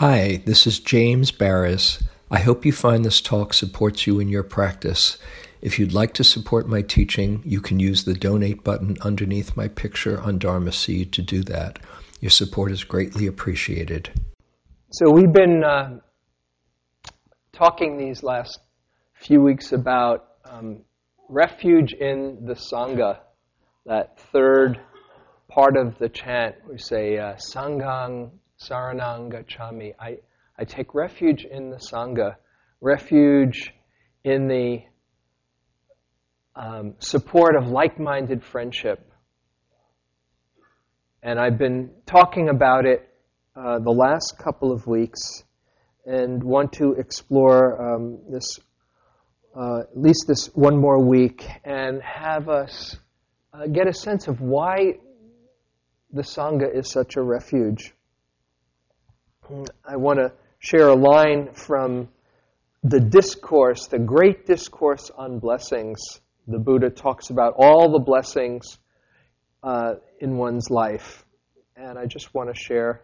Hi, this is James Baraz. I hope you find this talk supports you in your practice. If you'd like to support my teaching, you can use the donate button underneath my picture on Dharma Seed to do that. Your support is greatly appreciated. So, we've been uh, talking these last few weeks about um, refuge in the Sangha, that third part of the chant. We say, uh, Sanghang Saranang Gacchami. I, I take refuge in the Sangha, refuge in the um, support of like minded friendship. And I've been talking about it uh, the last couple of weeks and want to explore um, this, uh, at least this one more week, and have us uh, get a sense of why the Sangha is such a refuge. I want to share a line from the discourse, the great discourse on blessings. The Buddha talks about all the blessings uh, in one's life. And I just want to share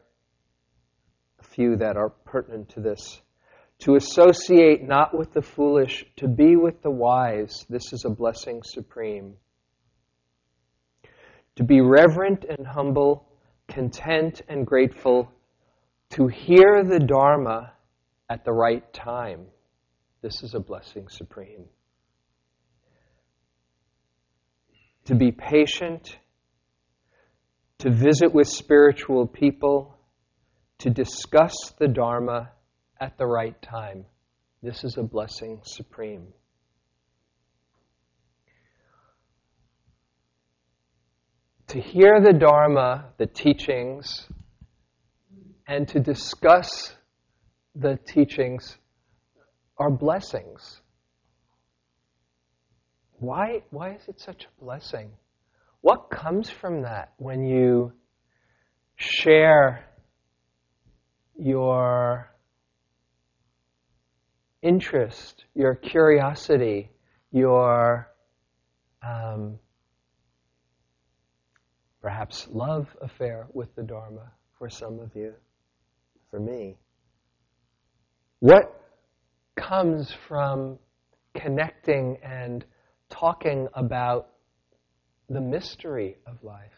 a few that are pertinent to this. To associate not with the foolish, to be with the wise, this is a blessing supreme. To be reverent and humble, content and grateful, to hear the Dharma at the right time. This is a blessing supreme. To be patient, to visit with spiritual people, to discuss the Dharma at the right time. This is a blessing supreme. To hear the Dharma, the teachings, and to discuss the teachings are blessings. Why, why is it such a blessing? What comes from that when you share your interest, your curiosity, your um, perhaps love affair with the Dharma for some of you? For me. What comes from connecting and talking about the mystery of life?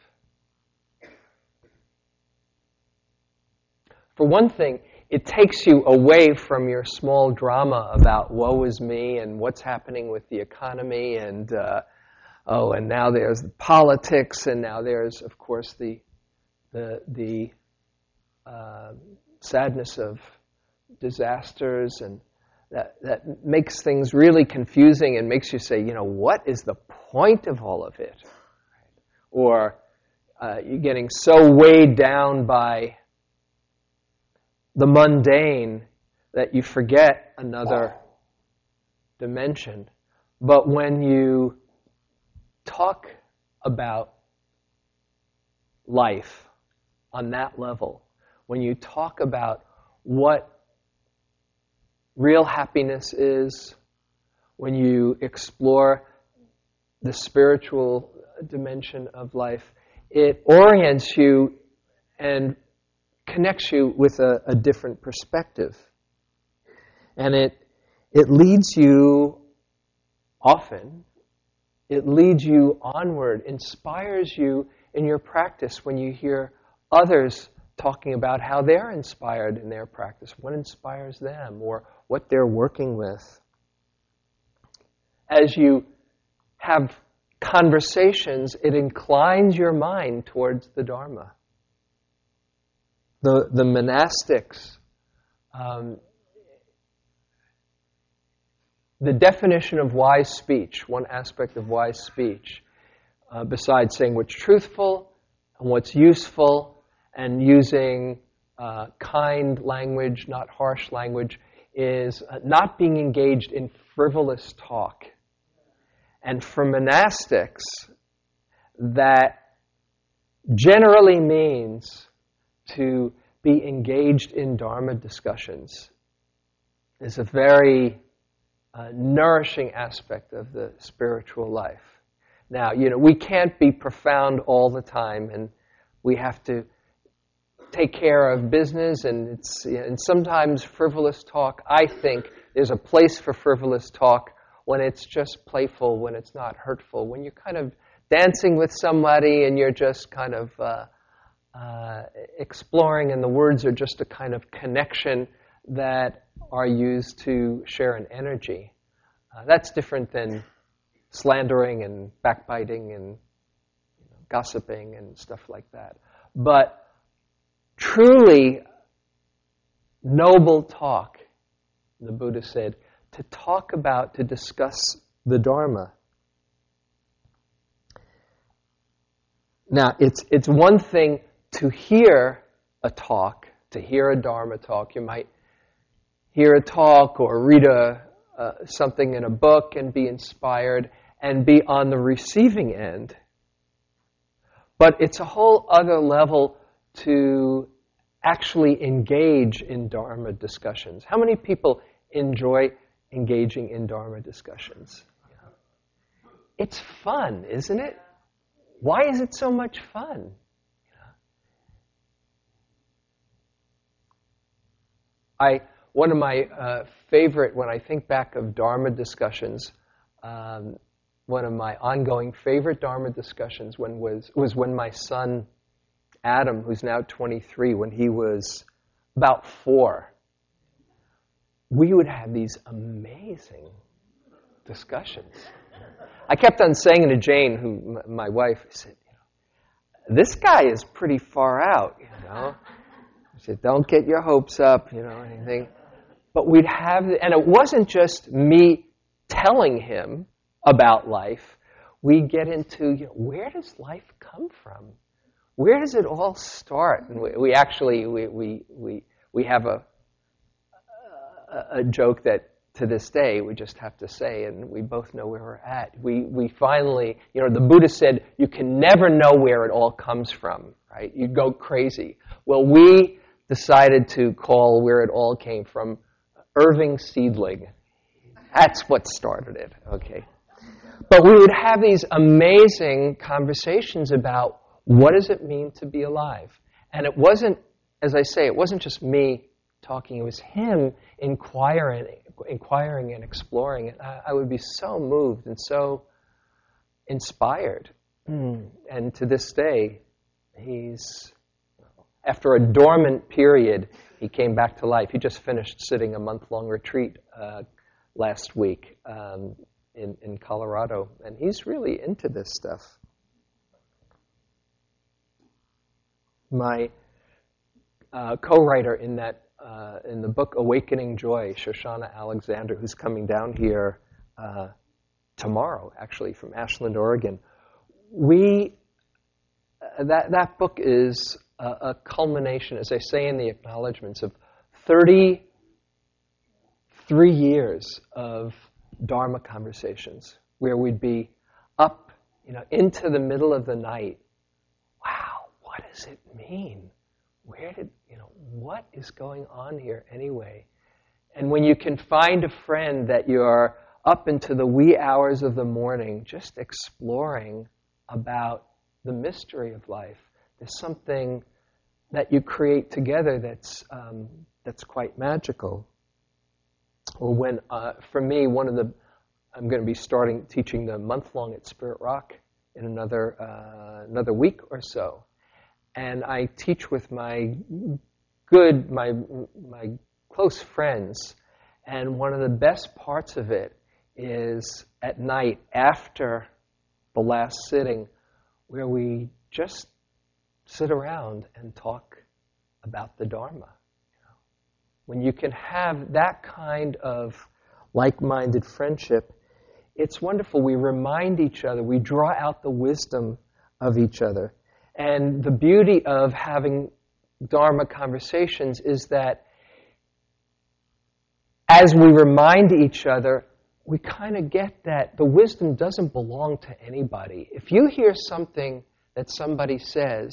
For one thing, it takes you away from your small drama about woe is me and what's happening with the economy and uh, oh, and now there's the politics and now there's, of course, the the the uh, sadness of disasters and that, that makes things really confusing and makes you say, you know, what is the point of all of it? Or uh, you're getting so weighed down by the mundane that you forget another dimension. But when you talk about life on that level, when you talk about what real happiness is, when you explore the spiritual dimension of life, it orients you and connects you with a, a different perspective. And it, it leads you often, it leads you onward, inspires you in your practice when you hear others talking about how they're inspired in their practice, what inspires them, or what they're working with. As you have conversations, it inclines your mind towards the Dharma. The, the monastics, um, the definition of wise speech, one aspect of wise speech, uh, besides saying what's truthful and what's useful and using uh, kind language, not harsh language, is uh, not being engaged in frivolous talk. And for monastics, that generally means to be engaged in Dharma discussions. Is a very uh, nourishing aspect of the spiritual life. Now, you know, we can't be profound all the time, and we have to take care of business, and it's and sometimes frivolous talk. I think there's a place for frivolous talk when it's just playful, when it's not hurtful, when you're kind of dancing with somebody and you're just kind of uh, uh, exploring, and the words are just a kind of connection that are used to share an energy. Uh, that's different than slandering and backbiting and you know, gossiping and stuff like that. But truly noble talk, the Buddha said, to talk about, to discuss the Dharma. Now, it's, it's one thing to hear a talk, to hear a Dharma talk. You might hear a talk or read a, uh, something in a book and be inspired and be on the receiving end. But it's a whole other level to actually engage in Dharma discussions. How many people enjoy engaging in Dharma discussions? It's fun, isn't it? Why is it so much fun? I one of my uh, favorite when I think back of Dharma discussions. Um, one of my ongoing favorite Dharma discussions when was was when my son Adam, who's now 23, when he was about four, we would have these amazing discussions. I kept on saying to Jane, who my wife, said, "This guy is pretty far out, you know." I said, "Don't get your hopes up, you know, anything." But we'd have, and it wasn't just me telling him about life. We get into you know, where does life come from? Where does it all start? And we, we actually we, we, we, we have a, a, joke that to this day we just have to say, and we both know where we're at. We, we finally, you know, the Buddha said you can never know where it all comes from, right? You go crazy. Well, we decided to call where it all came from Irving Seedling. That's what started it, okay? But we would have these amazing conversations about what does it mean to be alive? And it wasn't, as I say, it wasn't just me talking, it was him inquiring, inquiring and exploring it. I, I would be so moved and so inspired. Mm. And to this day, he's, after a dormant period, he came back to life. He just finished sitting a month long retreat uh, last week um, in, in Colorado, and he's really into this stuff. My uh, co-writer in that uh, in the book Awakening Joy, Shoshana Alexander, who's coming down here uh, tomorrow, actually from Ashland, Oregon. We uh, that that book is a, a culmination, as I say in the acknowledgments, of thirty three years of Dharma conversations where we'd be up, you know, into the middle of the night what does it mean? Where did, you know, what is going on here anyway? And when you can find a friend that you're up into the wee hours of the morning just exploring about the mystery of life, there's something that you create together that's, um, that's quite magical. Or when, uh, for me, one of the, I'm going to be starting teaching the month long at Spirit Rock in another, uh, another week or so and I teach with my good, my, my close friends. And one of the best parts of it is at night after the last sitting, where we just sit around and talk about the Dharma. When you can have that kind of like minded friendship, it's wonderful. We remind each other, we draw out the wisdom of each other. And the beauty of having Dharma conversations is that as we remind each other, we kind of get that the wisdom doesn't belong to anybody. If you hear something that somebody says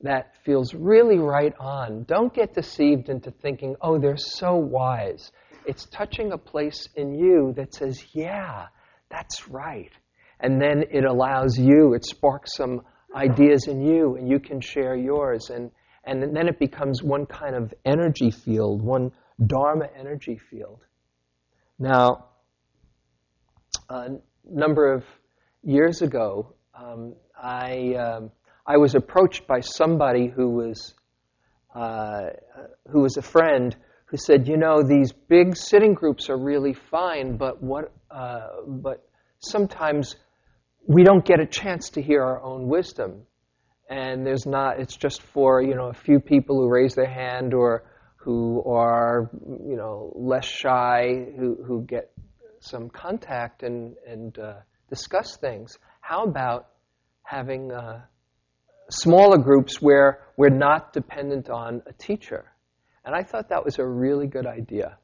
that feels really right on, don't get deceived into thinking, oh, they're so wise. It's touching a place in you that says, yeah, that's right. And then it allows you, it sparks some ideas in you and you can share yours and, And then it becomes one kind of energy field, one Dharma energy field. Now, a number of years ago, um, I, um, I was approached by somebody who was, uh, who was a friend who said, you know, these big sitting groups are really fine, but what, uh, but sometimes we don't get a chance to hear our own wisdom. And there's not, it's just for, you know, a few people who raise their hand or who are, you know, less shy, who, who get some contact and, and uh, discuss things. How about having uh, smaller groups where we're not dependent on a teacher? And I thought that was a really good idea.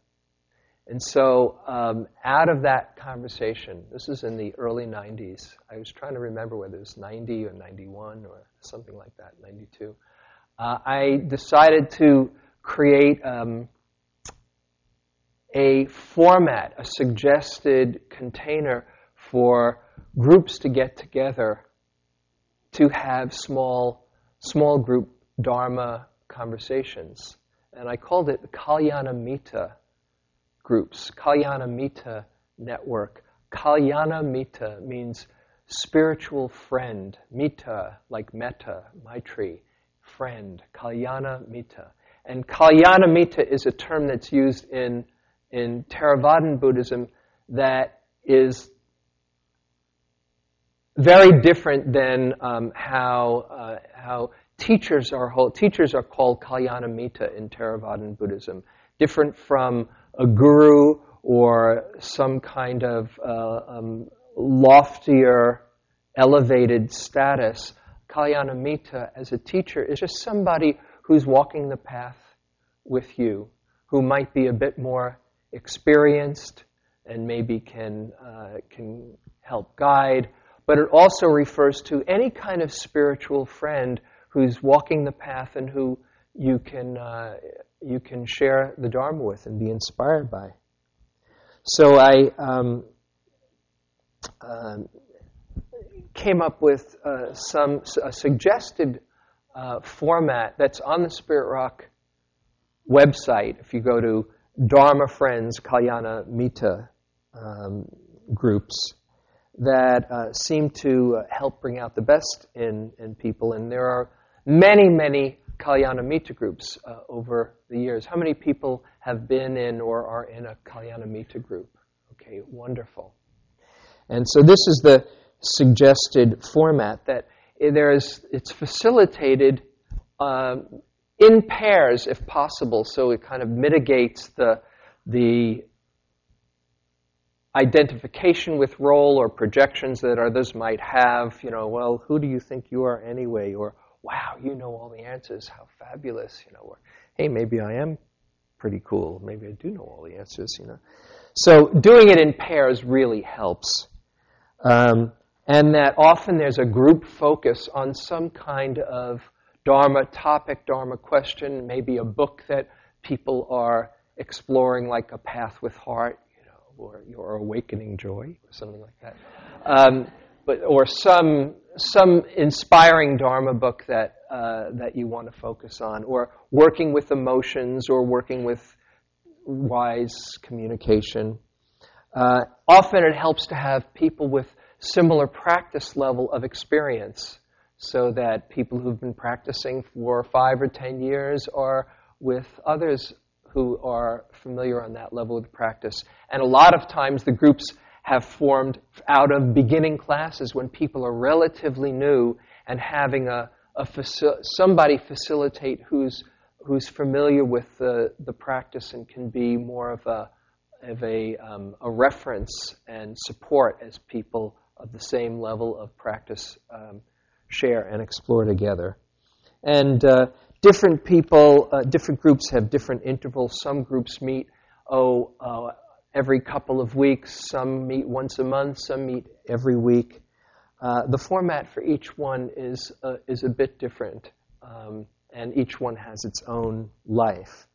And so, um, out of that conversation, this is in the early 90s. I was trying to remember whether it was 90 or 91 or something like that, 92. Uh, I decided to create um, a format, a suggested container for groups to get together to have small, small group Dharma conversations and I called it Kalyana Mitta groups, Kalyana Mitta network. Kalyana Mitta means spiritual friend, Mitta, like metta, Maitri, friend, Kalyana Mitta. And Kalyana Mitta is a term that's used in, in Theravadan Buddhism that is very different than um, how, uh, how teachers are teachers are called Kalyanamitta in Theravadan Buddhism, different from a guru or some kind of uh, um, loftier, elevated status. Kalyanamitta as a teacher is just somebody who's walking the path with you, who might be a bit more experienced and maybe can uh, can help guide. But it also refers to any kind of spiritual friend who's walking the path and who you can, uh, you can share the Dharma with and be inspired by. So I um, uh, came up with uh, some a suggested uh, format that's on the Spirit Rock website. If you go to Dharma Friends Kalyana Mitta um, groups, that uh, seem to uh, help bring out the best in, in people. And there are many, many Kalyana Mitta groups uh, over the years. How many people have been in or are in a Kalyana Mitta group? Okay, wonderful. And so this is the suggested format that there is, it's facilitated um, in pairs if possible, so it kind of mitigates the, the identification with role or projections that others might have. You know, well, who do you think you are anyway? Or wow, you know all the answers, how fabulous, you know, or hey, maybe I am pretty cool, maybe I do know all the answers, you know. So doing it in pairs really helps. Um, and that often there's a group focus on some kind of Dharma topic, Dharma question, maybe a book that people are exploring, like A Path with Heart, you know, or Your Awakening Joy, or something like that. Um, but, or some some inspiring Dharma book that, uh, that you want to focus on, or working with emotions, or working with wise communication. Uh, often it helps to have people with similar practice level of experience so that people who've been practicing for five or ten years are with others who are familiar on that level of practice. And a lot of times the groups have formed out of beginning classes when people are relatively new and having a, a faci- somebody facilitate who's, who's familiar with the, the practice and can be more of a, of a, um, a reference and support as people of the same level of practice um, share and explore together. And uh, different people, uh, different groups have different intervals. Some groups meet, oh, uh, every couple of weeks. Some meet once a month. Some meet every week. Uh, the format for each one is uh, is a bit different, um, and each one has its own life.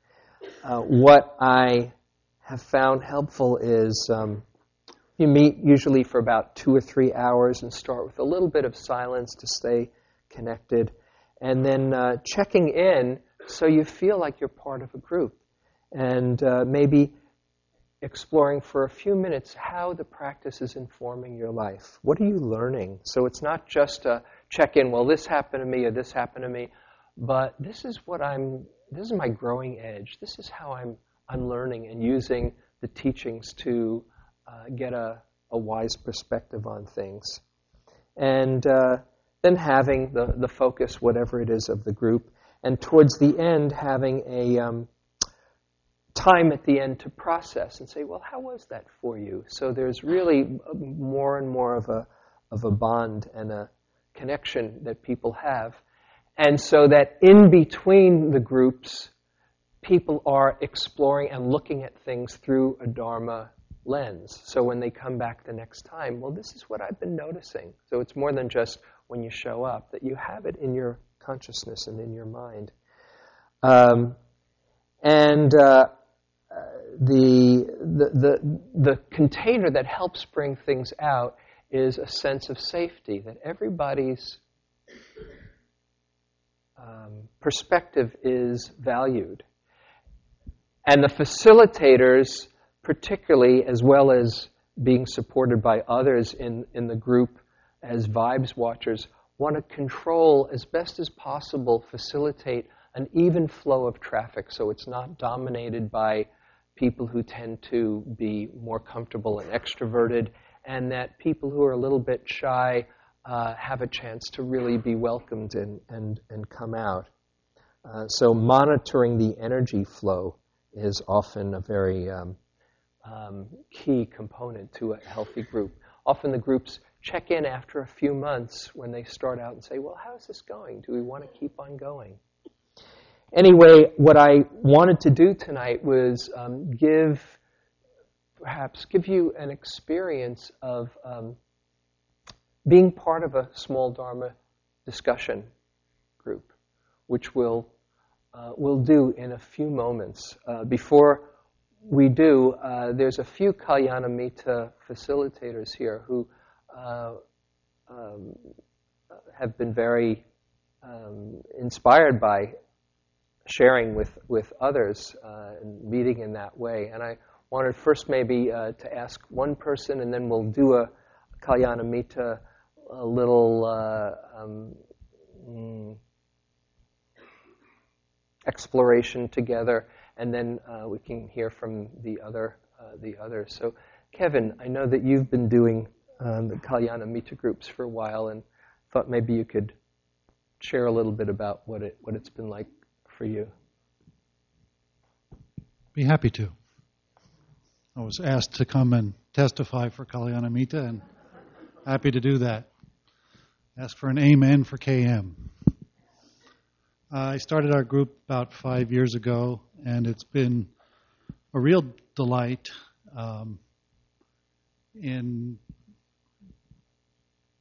Uh, what I have found helpful is um, you meet usually for about two or three hours and start with a little bit of silence to stay connected, and then uh, checking in so you feel like you're part of a group, and uh, maybe exploring for a few minutes how the practice is informing your life. What are you learning? So it's not just a check in, well, this happened to me or this happened to me, but this is what I'm, this is my growing edge. This is how I'm, I'm learning and using the teachings to uh, get a, a wise perspective on things. And uh, then having the, the focus, whatever it is, of the group. And towards the end, having a, um, time at the end to process and say, well, how was that for you? So there's really more and more of a, of a bond and a connection that people have. And so that in between the groups, people are exploring and looking at things through a Dharma lens. So when they come back the next time, well, this is what I've been noticing. So it's more than just when you show up, that you have it in your consciousness and in your mind. Um, and uh, the, the, the, the container that helps bring things out is a sense of safety, that everybody's um, perspective is valued. And the facilitators, particularly, as well as being supported by others in, in the group as vibes watchers, want to control as best as possible, facilitate an even flow of traffic so it's not dominated by people who tend to be more comfortable and extroverted, and that people who are a little bit shy uh, have a chance to really be welcomed and, and, and come out. Uh, so, monitoring the energy flow is often a very um, um, key component to a healthy group. Often the groups check in after a few months when they start out and say, Well, how's this going? Do we want to keep on going? Anyway, what I wanted to do tonight was um, give, perhaps, give you an experience of um, being part of a small Dharma discussion group, which we'll, uh, we'll do in a few moments. Uh, before we do, uh, there's a few Kalyanamitta facilitators here who uh, um, have been very um, inspired by sharing with, with others uh, and meeting in that way. And I wanted first maybe uh, to ask one person, and then we'll do a Kalyanamitta, a little uh, um, mm, exploration together, and then uh, we can hear from the other uh, the others. So, Kevin, I know that you've been doing um, the Kalyanamitta groups for a while, and thought maybe you could share a little bit about what it what it's been like for you? Be happy to. I was asked to come and testify for Kalyanamitta, and happy to do that. Ask for an amen for KM. I started our group about five years ago, and it's been a real delight um, in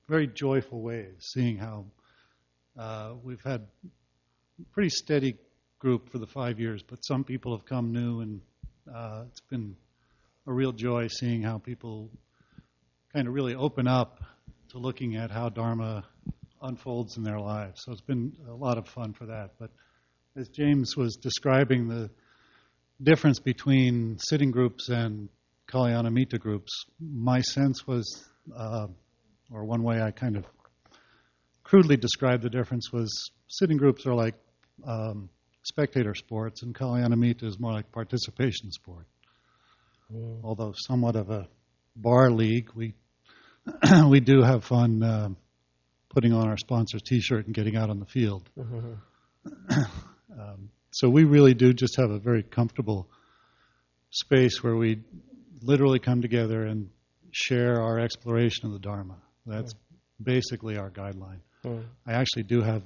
very joyful ways, seeing how uh, we've had pretty steady group for the five years, but some people have come new, and uh, it's been a real joy seeing how people kind of really open up to looking at how Dharma unfolds in their lives. So it's been a lot of fun for that. But as James was describing the difference between sitting groups and Kalyanamitta groups, my sense was, uh, or one way I kind of crudely described the difference was sitting groups are like um, spectator sports, and Kalyanamitta is more like participation sport. Mm. Although somewhat of a bar league, we we do have fun uh, putting on our sponsor's T-shirt and getting out on the field. Mm-hmm. um, so we really do just have a very comfortable space where we literally come together and share our exploration of the Dharma. That's mm. basically our guideline. Mm. I actually do have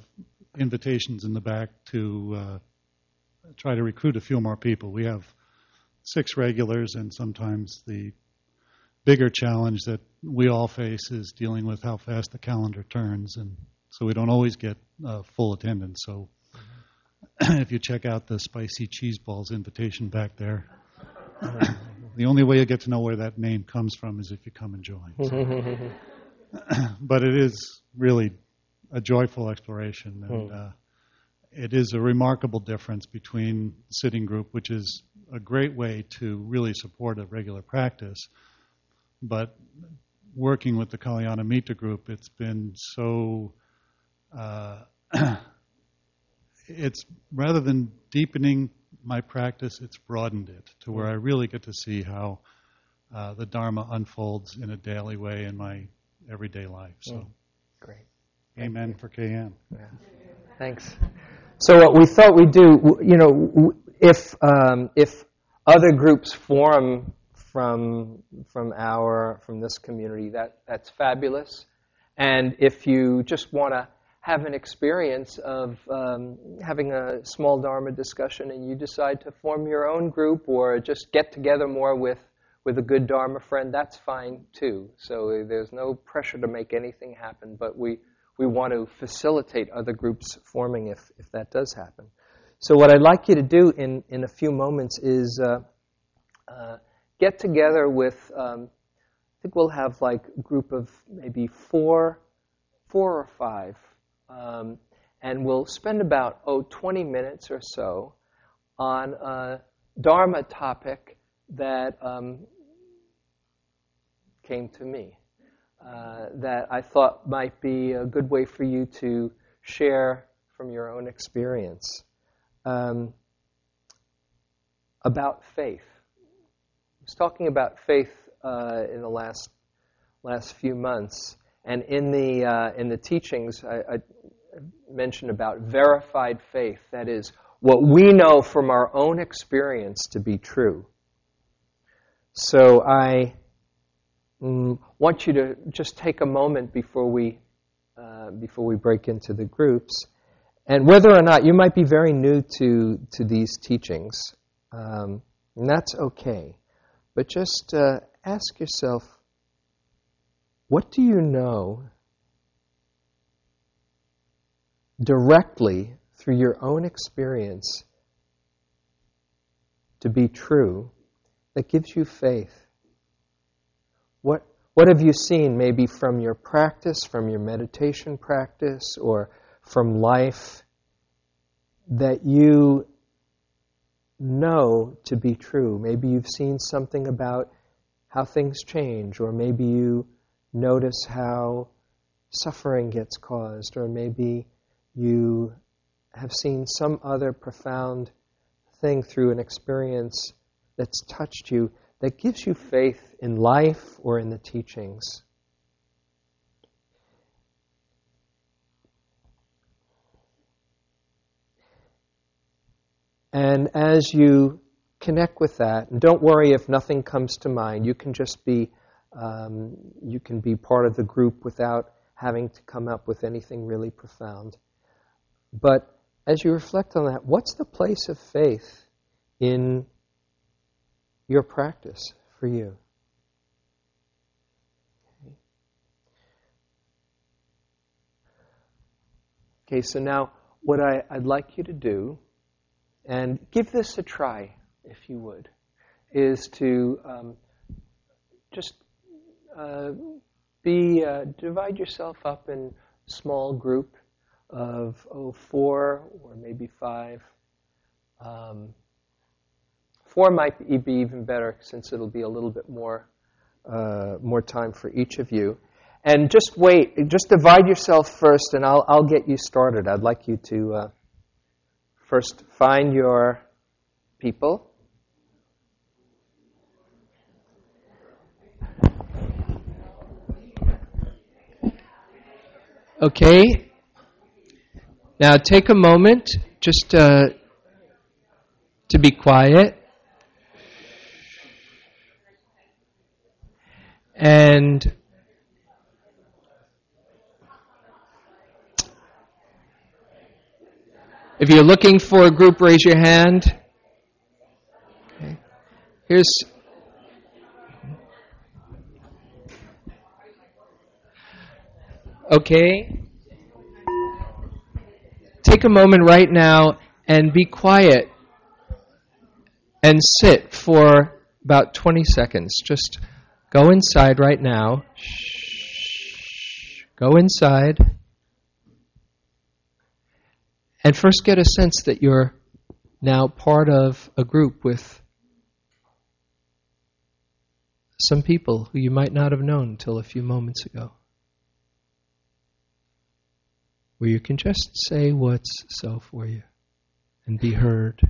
invitations in the back to uh, try to recruit a few more people. We have six regulars, and sometimes the bigger challenge that we all face is dealing with how fast the calendar turns, and so we don't always get uh, full attendance. So if you check out the spicy cheese balls invitation back there, the only way you get to know where that name comes from is if you come and join. So. but it is really a joyful exploration, and hmm. uh, it is a remarkable difference between sitting group, which is a great way to really support a regular practice, but working with the Kalyana Mitra group, it's been so. Uh, it's rather than deepening my practice, it's broadened it to where I really get to see how uh, the Dharma unfolds in a daily way in my everyday life. So, mm. great. Amen for KM. Yeah. Thanks. So what we thought we'd do, you know, if um, if other groups form from from our from this community, that that's fabulous. And if you just want to have an experience of um, having a small Dharma discussion, and you decide to form your own group or just get together more with with a good Dharma friend, that's fine too. So there's no pressure to make anything happen, but we we want to facilitate other groups forming if, if that does happen. So, what I'd like you to do in, in a few moments is uh, uh, get together with, um, I think we'll have like a group of maybe four, four or five, um, and we'll spend about, oh, 20 minutes or so on a Dharma topic that um, came to me uh, that I thought might be a good way for you to share from your own experience um, about faith. I was talking about faith uh, in the last last few months, and in the uh, in the teachings, I, I mentioned about verified faith. That is what we know from our own experience to be true. So I mm, want you to just take a moment before we, uh, before we break into the groups. And whether or not you might be very new to, to these teachings, um, and that's okay. But just uh, ask yourself what do you know directly through your own experience to be true that gives you faith? What, what have you seen maybe from your practice, from your meditation practice, or from life that you know to be true? Maybe you've seen something about how things change, or maybe you notice how suffering gets caused, or maybe you have seen some other profound thing through an experience that's touched you that gives you faith in life or in the teachings. And as you connect with that, and don't worry if nothing comes to mind, you can just be um, you can be part of the group without having to come up with anything really profound. But as you reflect on that, what's the place of faith in your practice for you. Okay, so now what I, would like you to do, and give this a try if you would, is to um, just uh, be uh, divide yourself up in small group of oh, four or maybe five. Um, Four might be even better since it'll be a little bit more, uh, more time for each of you. And just wait, just divide yourself first, and I'll, I'll get you started. I'd like you to uh, first find your people. Okay. Now take a moment just uh, to be quiet. And if you're looking for a group, raise your hand. Okay. Here's Okay. Take a moment right now and be quiet and sit for about 20 seconds. Just Go inside right now. Shh. Go inside. and first get a sense that you're now part of a group with some people who you might not have known until a few moments ago. Where you can just say what's so for you and be heard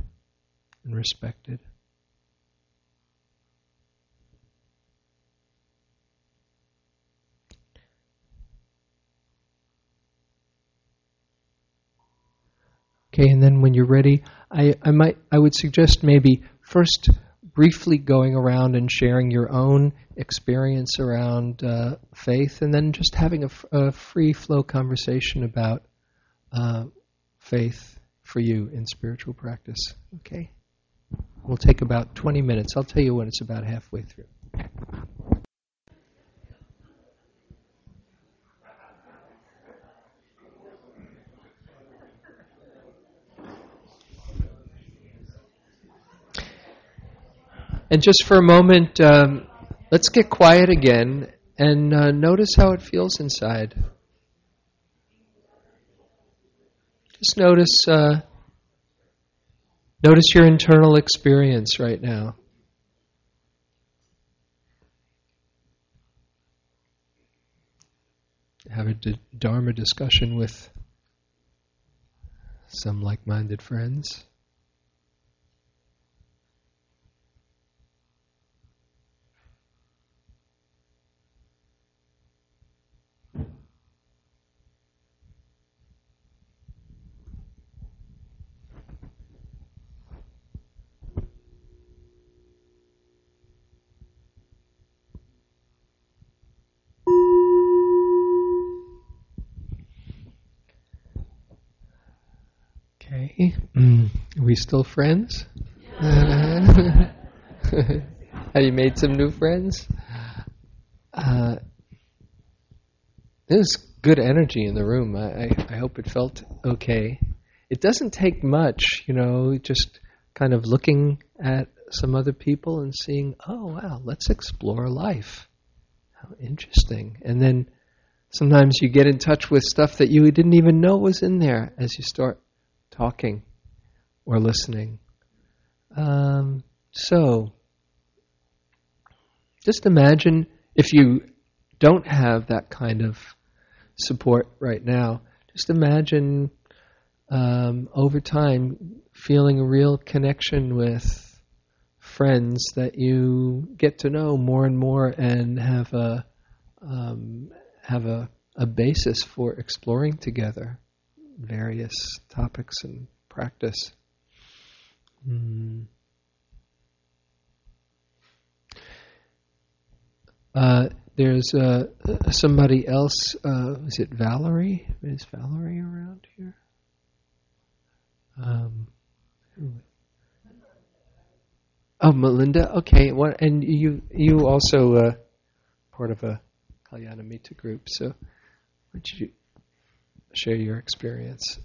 and respected. Okay, and then when you're ready, I, I might I would suggest maybe first briefly going around and sharing your own experience around uh, faith, and then just having a, a free flow conversation about uh, faith for you in spiritual practice. Okay, we'll take about 20 minutes. I'll tell you when it's about halfway through. And just for a moment, um, let's get quiet again and uh, notice how it feels inside. Just notice, uh, notice your internal experience right now. Have a d- Dharma discussion with some like-minded friends. Okay. Mm. Are we still friends? Have you made some new friends? Uh, there's good energy in the room. I, I, I hope it felt okay. It doesn't take much, you know, just kind of looking at some other people and seeing, oh, wow, let's explore life. How interesting. And then sometimes you get in touch with stuff that you didn't even know was in there as you start talking or listening. Um, so, just imagine if you don't have that kind of support right now, just imagine um, over time feeling a real connection with friends that you get to know more and more and have a um, have a, a basis for exploring together various topics and practice. Mm. Uh, there's uh, somebody else. Uh, is it Valerie? Is Valerie around here? Um, oh, Melinda. Okay. What? And you you also uh, part of a Kalyanamitta group. So, would you share your experience.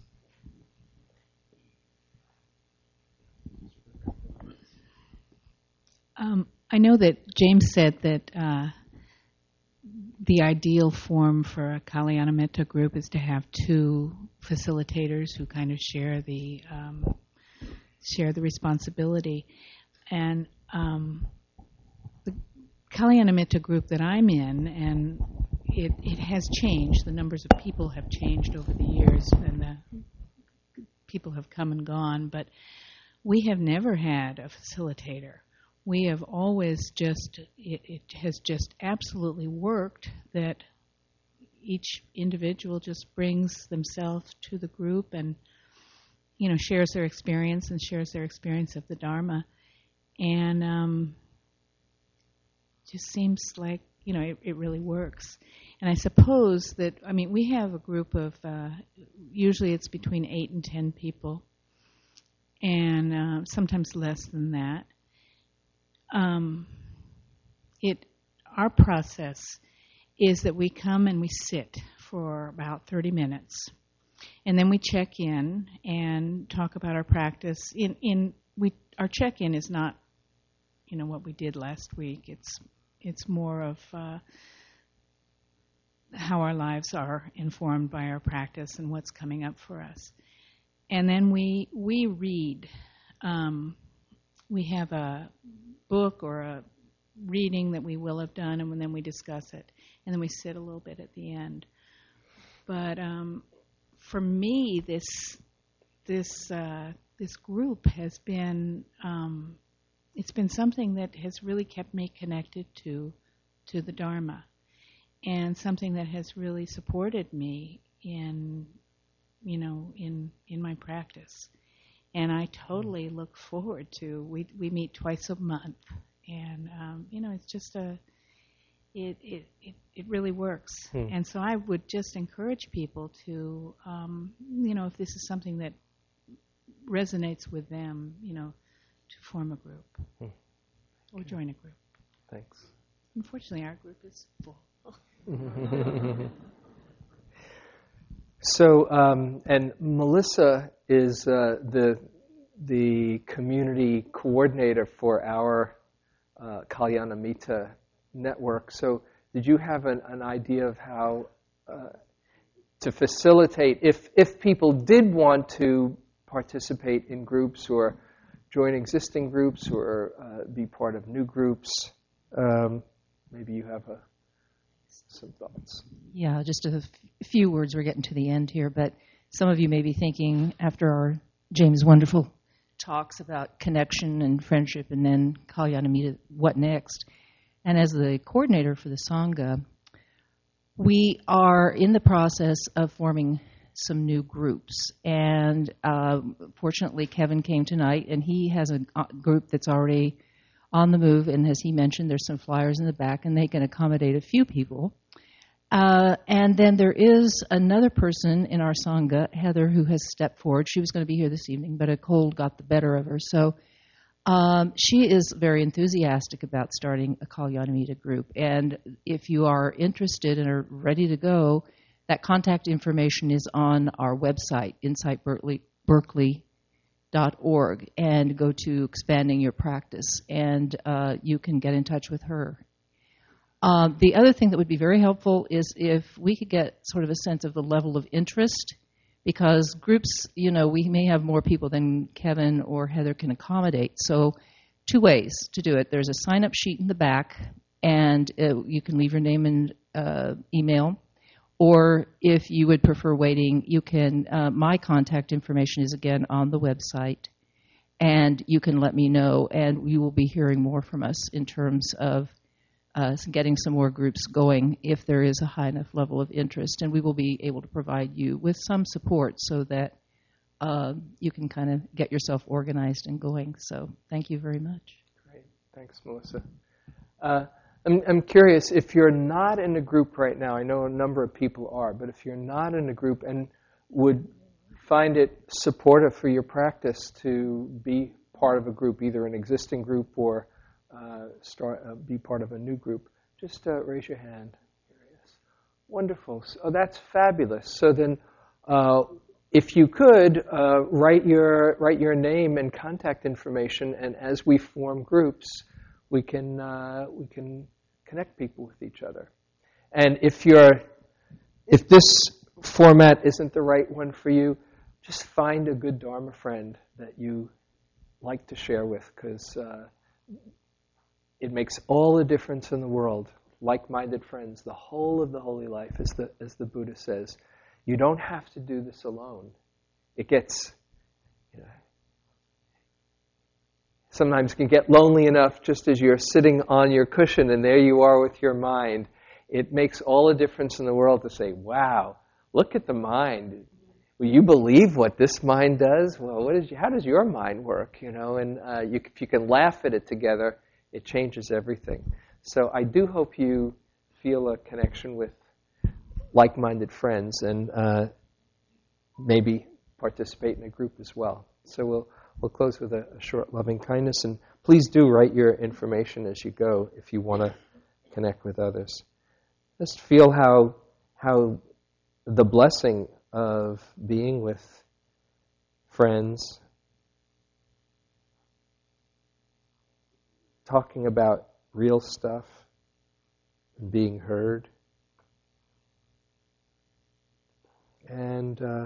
Um, I know that James said that uh, the ideal form for a Kalyanamitta group is to have two facilitators who kind of share the um, share the responsibility, and um, the Kalyanamitta group that I'm in, and it, it has changed. The numbers of people have changed over the years, and the people have come and gone. But we have never had a facilitator. We have always just, it, it has just absolutely worked that each individual just brings themselves to the group and, you know, shares their experience and shares their experience of the Dharma. And um, just seems like, you know, it, it really works. And I suppose that, I mean, we have a group of, uh, usually it's between 8 and 10 people, and uh, sometimes less than that. Um, it, our process is that we come and we sit for about 30 minutes. And then we check in and talk about our practice. In, in we, our check in is not, you know, what we did last week. It's, it's more of, uh, how our lives are informed by our practice and what's coming up for us. and then we we read. Um, we have a book or a reading that we will have done, and then we discuss it, and then we sit a little bit at the end. But um, for me, this this uh, this group has been um, it's been something that has really kept me connected to to the Dharma, and something that has really supported me in you know in in my practice. And I totally look forward to we we meet twice a month, and um, you know it's just a it it it, it really works. Hmm. And so I would just encourage people to um, you know if this is something that resonates with them, you know, to form a group Hmm. or join a group. Thanks. Unfortunately, our group is full. So, um, and Melissa is uh, the the community coordinator for our uh, Kalyanamitta network. So, did you have an, an idea of how uh, to facilitate if if people did want to participate in groups or join existing groups or uh, be part of new groups? Um, maybe you have a, some thoughts. Yeah, just a f- few words. We're getting to the end here, but some of you may be thinking after our James' wonderful talks about connection and friendship, and then Kalyanamitta, what next? And as the coordinator for the Sangha, we are in the process of forming some new groups. And uh, fortunately, Kevin came tonight, and he has a uh, group that's already on the move. And as he mentioned, there's some flyers in the back, and they can accommodate a few people. Uh, and then there is another person in our Sangha, Heather, who has stepped forward. She was going to be here this evening, but a cold got the better of her. So um, she is very enthusiastic about starting a Kalyanamitta group. And if you are interested and are ready to go, that contact information is on our website, insightberkeley.org, and go to expanding your practice, and uh, you can get in touch with her. Um, the other thing that would be very helpful is if we could get sort of a sense of the level of interest, because groups, you know, we may have more people than Kevin or Heather can accommodate. So, two ways to do it. There's a sign up sheet in the back, and uh, you can leave your name and uh, email. Or if you would prefer waiting, you can. Uh, my contact information is again on the website, and you can let me know, and you will be hearing more from us in terms of uh, getting some more groups going if there is a high enough level of interest, and we will be able to provide you with some support so that uh, you can kind of get yourself organized and going. So, thank you very much. Great. Thanks, Melissa. Uh, I'm, I'm curious if you're not in a group right now, I know a number of people are, but if you're not in a group and would find it supportive for your practice to be part of a group, either an existing group or uh, start, uh, be part of a new group, just uh, raise your hand. Wonderful. So, oh, that's fabulous. So then, uh, if you could uh, write your write your name and contact information, and as we form groups, we can uh, we can connect people with each other. And if you're if this format isn't the right one for you, just find a good Dharma friend that you like to share with, because it makes all the difference in the world. Like-minded friends, the whole of the holy life, as the as the Buddha says. You don't have to do this alone. It gets, you know, sometimes can get lonely enough just as you're sitting on your cushion and there you are with your mind. It makes all the difference in the world to say, wow, look at the mind. Will you believe what this mind does? Well, what is, how does your mind work? You know, and uh, you, if you can laugh at it together, it changes everything. So I do hope you feel a connection with like-minded friends and uh, maybe participate in a group as well. So we'll we'll close with a, a, short loving kindness, and please do write your information as you go if you want to connect with others. Just feel how how the blessing of being with friends, talking about real stuff, and being heard. And uh,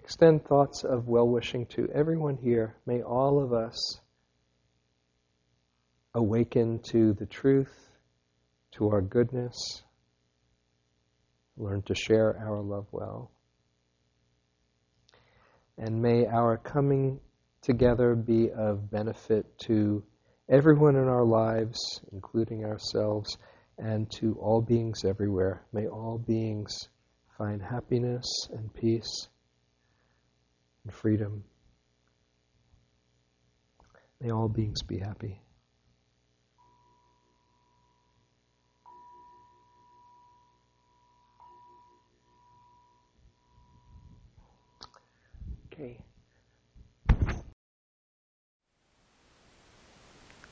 extend thoughts of well wishing to everyone here. May all of us awaken to the truth, to our goodness, learn to share our love well. And may our coming together be of benefit to everyone in our lives, including ourselves, and to all beings everywhere. May all beings find happiness and peace and freedom. May all beings be happy.